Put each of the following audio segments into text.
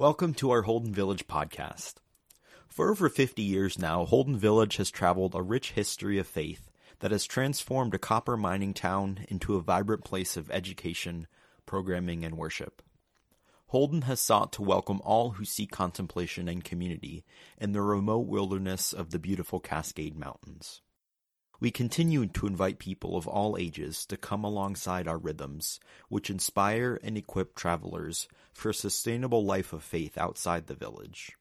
Welcome to our Holden Village podcast. For over 50 years now, Holden Village has traveled a rich history of faith that has transformed a copper mining town into a vibrant place of education, programming, and worship. Holden has sought to welcome all who seek contemplation and community in the remote wilderness of the beautiful Cascade Mountains. We continue to invite people of all ages to come alongside our rhythms, which inspire and equip travelers for a sustainable life of faith outside the village.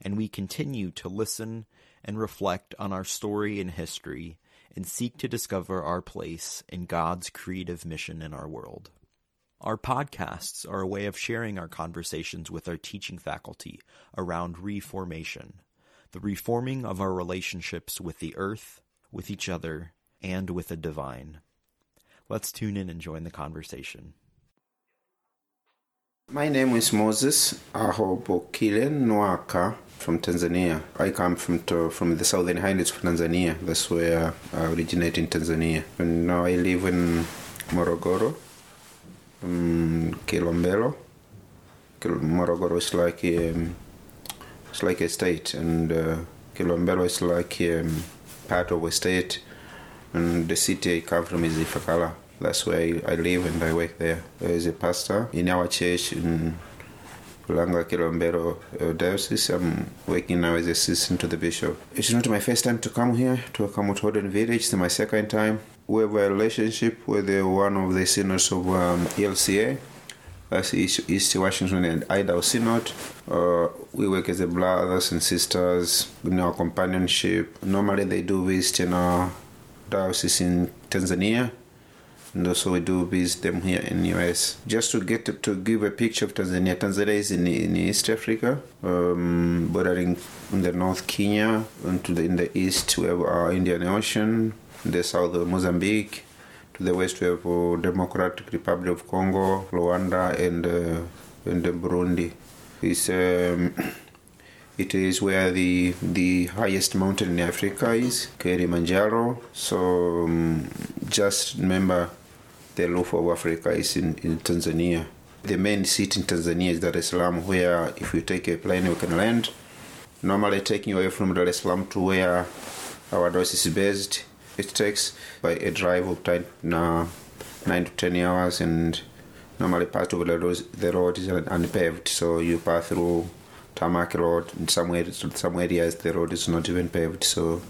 And we continue to listen and reflect on our story and history and seek to discover our place in God's creative mission in our world. Our podcasts are a way of sharing our conversations with our teaching faculty around reformation, the reforming of our relationships with the earth, with each other, and with the divine. Let's tune in and join the conversation. My name is Moses Ahobokile Nwaka from Tanzania. I come from to, from the southern highlands of Tanzania. That's where I originate in Tanzania. And now I live in Morogoro, um, Kilombero. Morogoro is like um, it's like a state, and uh, Kilombero is like um, part of a state. And the city I come from is Ifakara. That's where I, live and I work there as a pastor in our church in Ulanga Kilombero uh, Diocese. I'm working now as assistant to the bishop. It's not my first time to come here to Kamut Holden Village. It's my second time. We have a relationship with uh, one of the synods of um, ELCA. That's East, East Washington and Idaho Synod. Uh, we work as a brothers and sisters in our companionship. Normally, they do visit in our diocese in Tanzania, and also we do visit them here in US. Just to get to, to give a picture of Tanzania, Tanzania is in, in East Africa, um, bordering in the north Kenya, and to the, in the east we have our Indian Ocean, in the south of Mozambique, to the west we have uh, Democratic Republic of Congo, Rwanda, and uh, and uh, Burundi. It's um, it is where the the highest mountain in Africa is, Kilimanjaro. So um, just remember, the roof of Africa is in, in Tanzania. The main city in Tanzania is Dar es Salaam, where if you take a plane you can land. Normally taking you away from Dar es Salaam to where our diocese is based, it takes by a drive of nine to ten hours, and normally part of the road, the road is unpaved, so you pass through tarmac road. In some areas, some areas the road is not even paved, so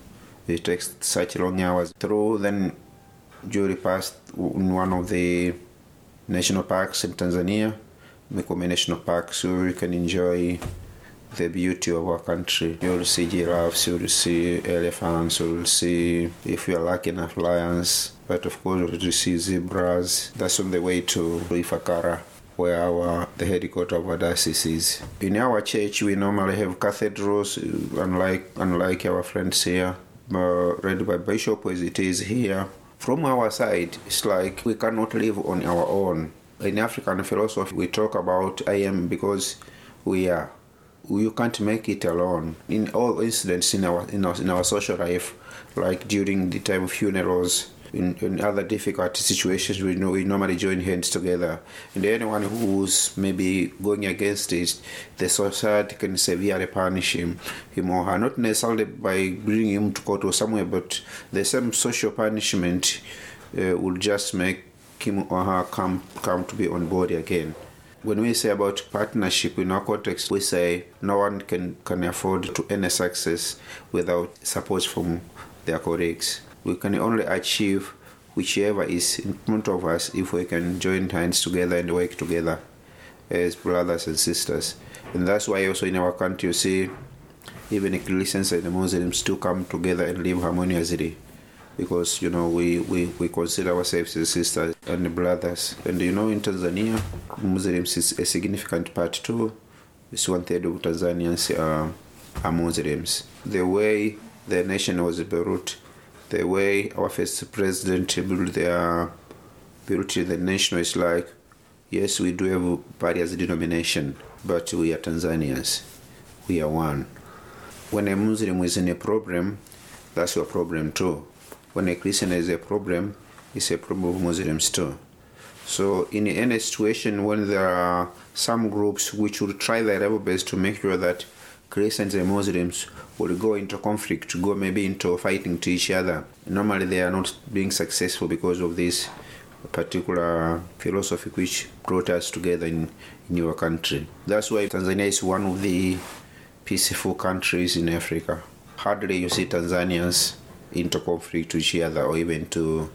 it takes such long hours through. Then you will pass in one of the national parks in Tanzania, Mikumi National Park, so you can enjoy the beauty of our country. You'll see giraffes, you'll see elephants, you'll see, if you're lucky enough, lions. But of course, you'll see zebras. That's on the way to Ifakara, where our the headquarters of our diocese is. In our church, we normally have cathedrals, unlike unlike our friends here, uh, read by bishop as it is here. From our side, it's like we cannot live on our own. In African philosophy, we talk about I am because we are you can't make it alone. In all incidents in our in our, in our social life, like during the time of funerals, in, in other difficult situations, we know we normally join hands together. And anyone who's maybe going against it, the society can severely punish him, him or her, not necessarily by bringing him to court or somewhere, but the same social punishment uh, will just make him or her come come to be on board again. When we say about partnership in our context, we say no one can, can afford to any success without support from their colleagues. We can only achieve whichever is in front of us if we can join hands together and work together as brothers and sisters. And that's why also in our country you see even Christians and Muslims to come together and live harmoniously because you know we, we, we consider ourselves as sisters and brothers. And you know in Tanzania, Muslims is a significant part too. It's one third of Tanzanians are, are Muslims. The way the nation was built, the way our first president built their built the nation is like, yes, we do have various denomination, but we are Tanzanians. We are one. When a Muslim is in a problem, that's your problem too when a Christian has a problem, it's a problem of Muslims too. So in any situation when there are some groups which will try their level best to make sure that Christians and Muslims will go into conflict, go maybe into fighting to each other. Normally, they are not being successful because of this particular philosophy which brought us together in, in your country. That's why Tanzania is one of the peaceful countries in Africa. Hardly you see Tanzanians into conflict with each other or even to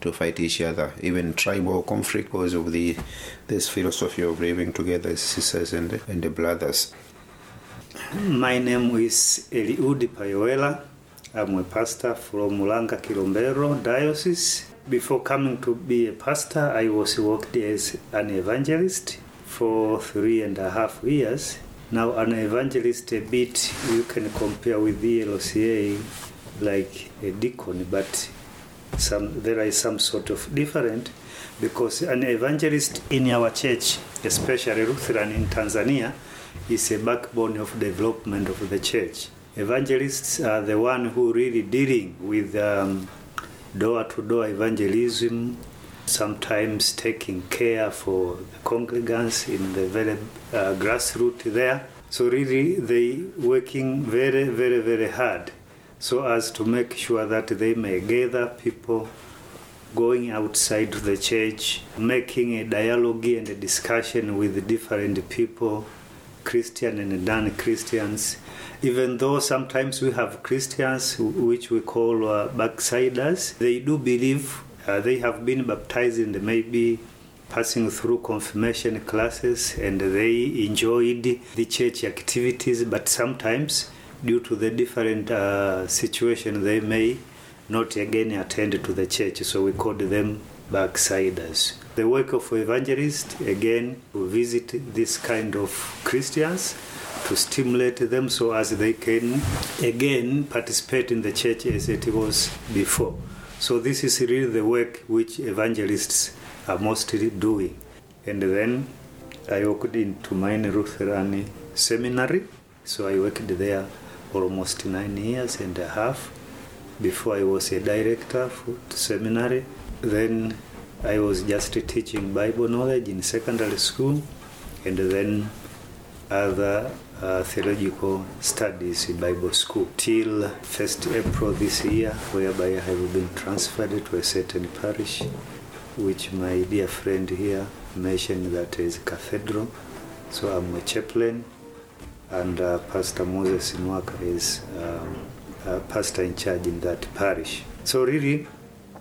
to fight each other, even tribal conflict because of the this philosophy of living together as sisters and, and the brothers. My name is Eliud Payoela. I'm a pastor from Ulanga Kilombero Diocese. Before coming to be a pastor, I was worked as an evangelist for three and a half years. Now, an evangelist a bit you can compare with the ELCA like a deacon, but some there is some sort of different because an evangelist in our church, especially Lutheran in Tanzania, is a backbone of development of the church. Evangelists are the one who really dealing with um, door-to-door evangelism, sometimes taking care for the congregants in the very uh, grassroots there. So really, they working very, very, very hard so as to make sure that they may gather people going outside the church, making a dialogue and a discussion with different people, Christian and non-Christians. Even though sometimes we have Christians which we call uh, backsiders, they do believe uh, they have been baptized and maybe passing through confirmation classes and they enjoyed the church activities, but sometimes due to the different uh, situation they may not again attend to the church. So we called them backsiders. The work of evangelist again to visit this kind of christians to stimulate them so as they can again participate in the church as it was before. So this is really the work which evangelists are mostly doing. And then i walked into my lutheran seminary. So i worked there almost nine years and a half before I was a director for seminary. Then I was just teaching Bible knowledge in secondary school and then other uh, theological studies in Bible school till 1st April this year, whereby I have been transferred to a certain parish, which my dear friend here mentioned that is cathedral. So I'm a chaplain and uh, Pastor Moses Nwaka is um, pastor in charge in that parish. So really,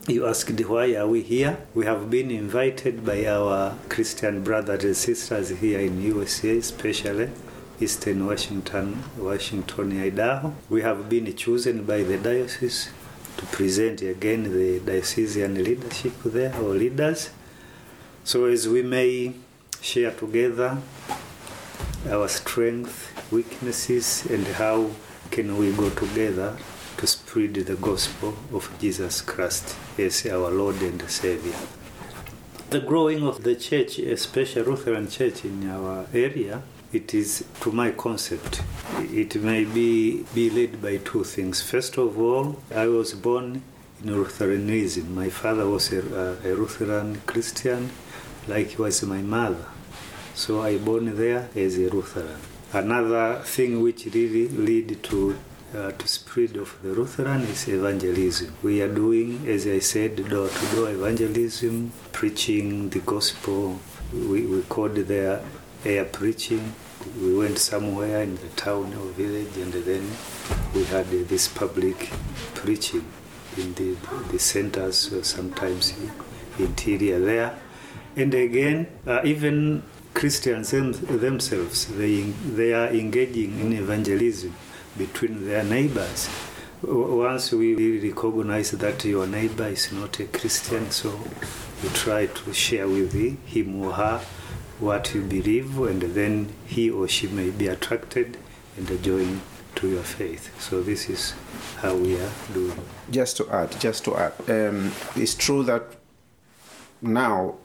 you asked why are we here? We have been invited by our Christian brothers and sisters here in USA, especially Eastern Washington, Washington, Idaho. We have been chosen by the diocese to present again the diocesan leadership there or leaders. So as we may share together our strength, weaknesses, and how can we go together to spread the gospel of Jesus Christ as our Lord and Savior. The growing of the church, especially Lutheran church in our area, it is to my concept. It may be, be led by two things. First of all, I was born in Lutheranism. My father was a, a Lutheran Christian, like he was my mother. So I born there as a Lutheran. Another thing which really lead to uh, to spread of the Lutheran is evangelism. We are doing, as I said, door-to-door evangelism, preaching the gospel. We, we called there air preaching. We went somewhere in the town or village, and then we had uh, this public preaching in the, the centers, or sometimes interior there. And again, uh, even Christians themselves, they, they are engaging in evangelism between their neighbors. Once we recognize that your neighbor is not a Christian, so you try to share with him or her what you believe, and then he or she may be attracted and join to your faith. So this is how we are doing. Just to add, just to add, um, it's true that now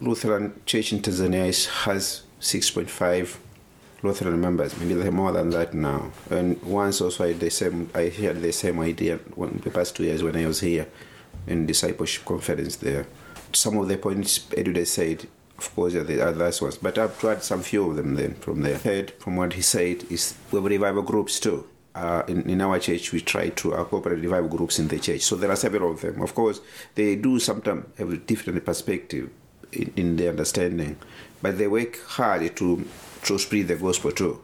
Lutheran Church in Tanzania is, has 6.5 Lutheran members. Maybe they're more than that now. And once also I the same, I had the same idea when, the past two years when I was here in discipleship conference there. Some of the points Eliud said Of course, are the other ones, but I've tried some few of them then from there. Heard from what he said is we have revival groups too. Uh, in, in our church, we try to incorporate revival groups in the church. So there are several of them. Of course, they do sometimes have a different perspective in, in understanding, but they work hard to to spread the gospel too.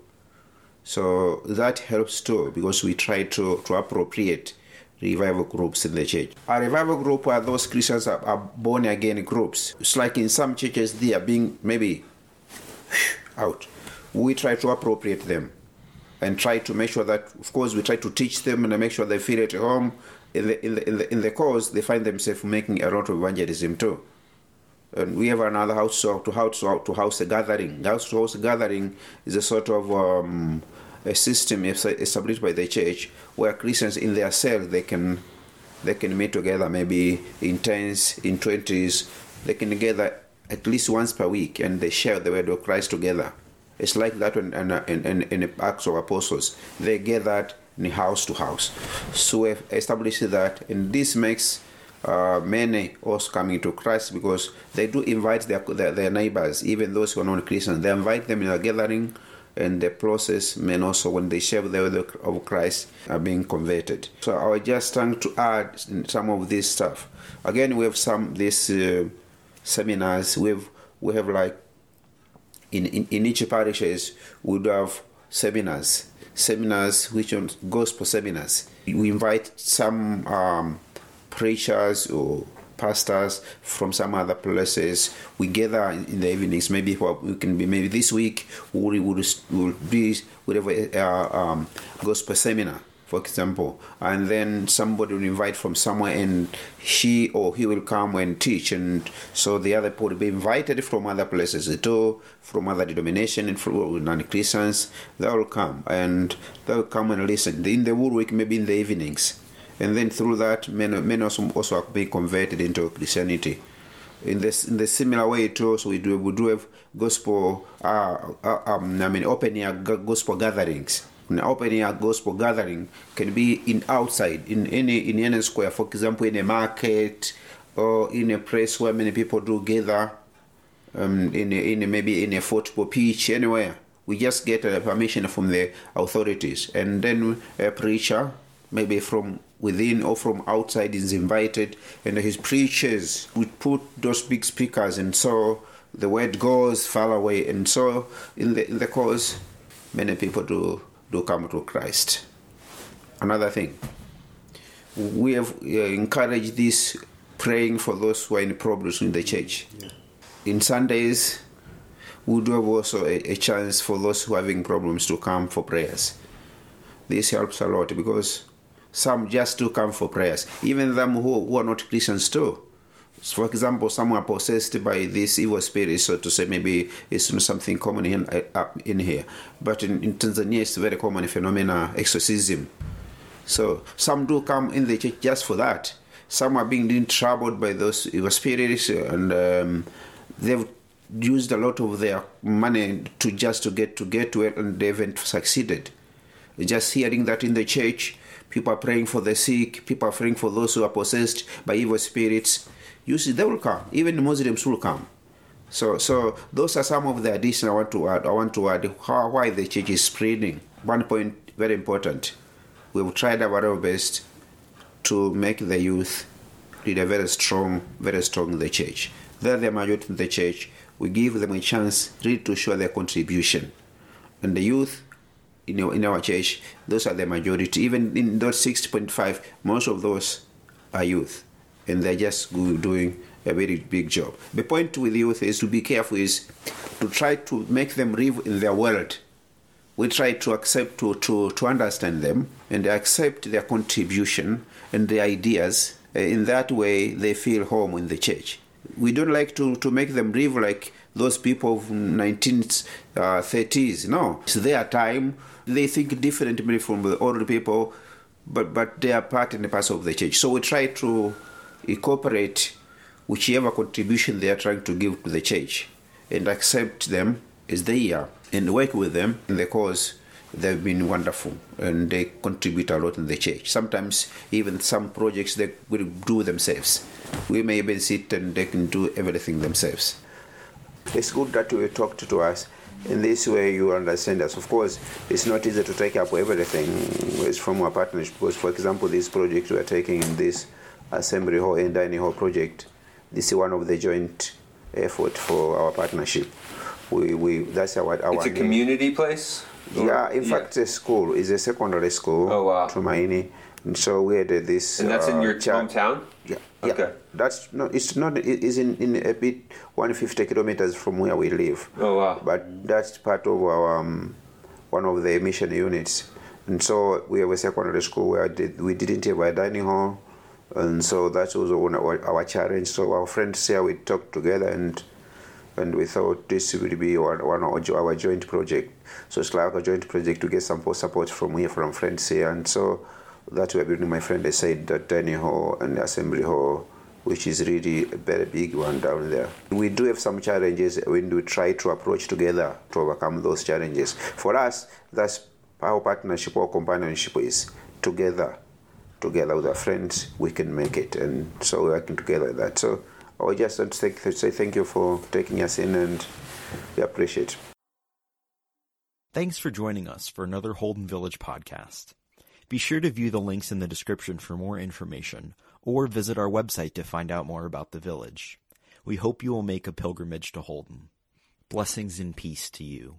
So that helps too because we try to, to appropriate revival groups in the church. A revival group are those Christians are, are born again groups. It's like in some churches they are being maybe out. We try to appropriate them and try to make sure that of course we try to teach them and make sure they feel at home. In the in the in the, in the cause they find themselves making a lot of evangelism too. And we have another house to house to house gathering. House to house gathering is a sort of um, a system established by the church where Christians in their cell they can they can meet together maybe in tens, in twenties. They can gather at least once per week and they share the word of Christ together. It's like that in, in, in, in Acts of Apostles. They gathered in house to house. So we've established that, and this makes uh, many also coming to Christ because they do invite their, their, their neighbors, even those who are not Christians. They invite them in a gathering and the process men also when they share the word of Christ are being converted. So I was just trying to add some of this stuff. Again, we have some these uh, seminars. We have we have like in, in, in each parishes we do have seminars, seminars which are gospel seminars. We invite some um, preachers or pastors from some other places. We gather in the evenings. Maybe we can be maybe this week we will will be whatever uh, um, gospel seminar, for example, and then somebody will invite from somewhere, and she or he will come and teach, and so the other people will be invited from other places too, from other denomination and from non-Christians. They will come and they will come and listen in the whole week, maybe in the evenings and then through that many, many also, also are being converted into Christianity. In this in the similar way too, so we do we do have gospel uh, uh um, I mean open air gospel gatherings. An open air gospel gathering can be in outside in any in any square, for example, in a market or in a place where many people do gather. Um, in a, in a, maybe in a football pitch anywhere. We just get a permission from the authorities, and then a preacher, maybe from within or from outside is invited and his preachers would put those big speakers and so the word goes far away and so in the in the cause many people do do come to Christ. Another thing, we have uh, encouraged this praying for those who are in problems in the church. Yeah. In Sundays, we do have also a, a chance for those who are having problems to come for prayers. This helps a lot because some just to come for prayers, even them who, who are not Christians too. For example, some are possessed by this evil spirit, so to say, maybe it's not something common in, uh, in here. But in, in Tanzania, it's very common phenomenon, exorcism. So some do come in the church just for that. Some are being troubled by those evil spirits, and um, they've used a lot of their money to just to get to get well, and they haven't succeeded. Just hearing that in the church, People are praying for the sick. People are praying for those who are possessed by evil spirits. You see, they will come. Even Muslims will come. So, so those are some of the additions I want to add. I want to add how, why the church is spreading. One point very important. We've tried our very best to make the youth lead a very strong, very strong the church. They're the majority in the church. We give them a chance really to show their contribution. And the youth in our, in our church, those are the majority. Even in those 6.5, most of those are youth, and they're just doing a very big job. The point with youth is to be careful, is to try to make them live in their world. We try to accept, to, to, to understand them, and accept their contribution and their ideas. Uh, in that way, they feel home in the church. We don't like to, to make them live like those people of 1930s. Uh, no, it's their time they think differently from the older people, but, but they are part and parcel of the church. So we try to incorporate whichever contribution they are trying to give to the church and accept them as they are and work with them in the cause they've been wonderful and they contribute a lot in the church. Sometimes even some projects they will do themselves. We may even sit and they can do everything themselves. it's good that you talked to us. In this way, you understand us. Of course, it's not easy to take up everything it's from our partnership because, for example, this project we are taking in this assembly hall and dining hall project, this is one of the joint effort for our partnership. We, we that's our, our It's a name. community place. Yeah, in fact, a school is a secondary school. Oh, wow. Tumaini. And so we had uh, this. And that's in uh, your cha- hometown. Yeah, Okay. yeah. That's no. It's not. It is in, in a bit 150 kilometers from where we live. Oh wow. But that's part of our um, one of the mission units. And so we have a secondary school where did, we didn't have a dining hall, and so that was one of our, our challenge. So our friends here we talked together and and we thought this would be one, one of our joint project. So it's like a joint project to get some support from here from friends here, and so that we're building. My friend they said that dining hall and assembly hall which is really a very big one down there. We do have some challenges when we try to approach together to overcome those challenges. For us, that's our partnership or companionship is together. Together with our friends, we can make it, and so we're working together at that. So I just want to say thank you for taking us in, and we appreciate. Thanks for joining us for another Holden Village podcast. Be sure to view the links in the description for more information or visit our website to find out more about the village. We hope you will make a pilgrimage to Holden. Blessings and peace to you.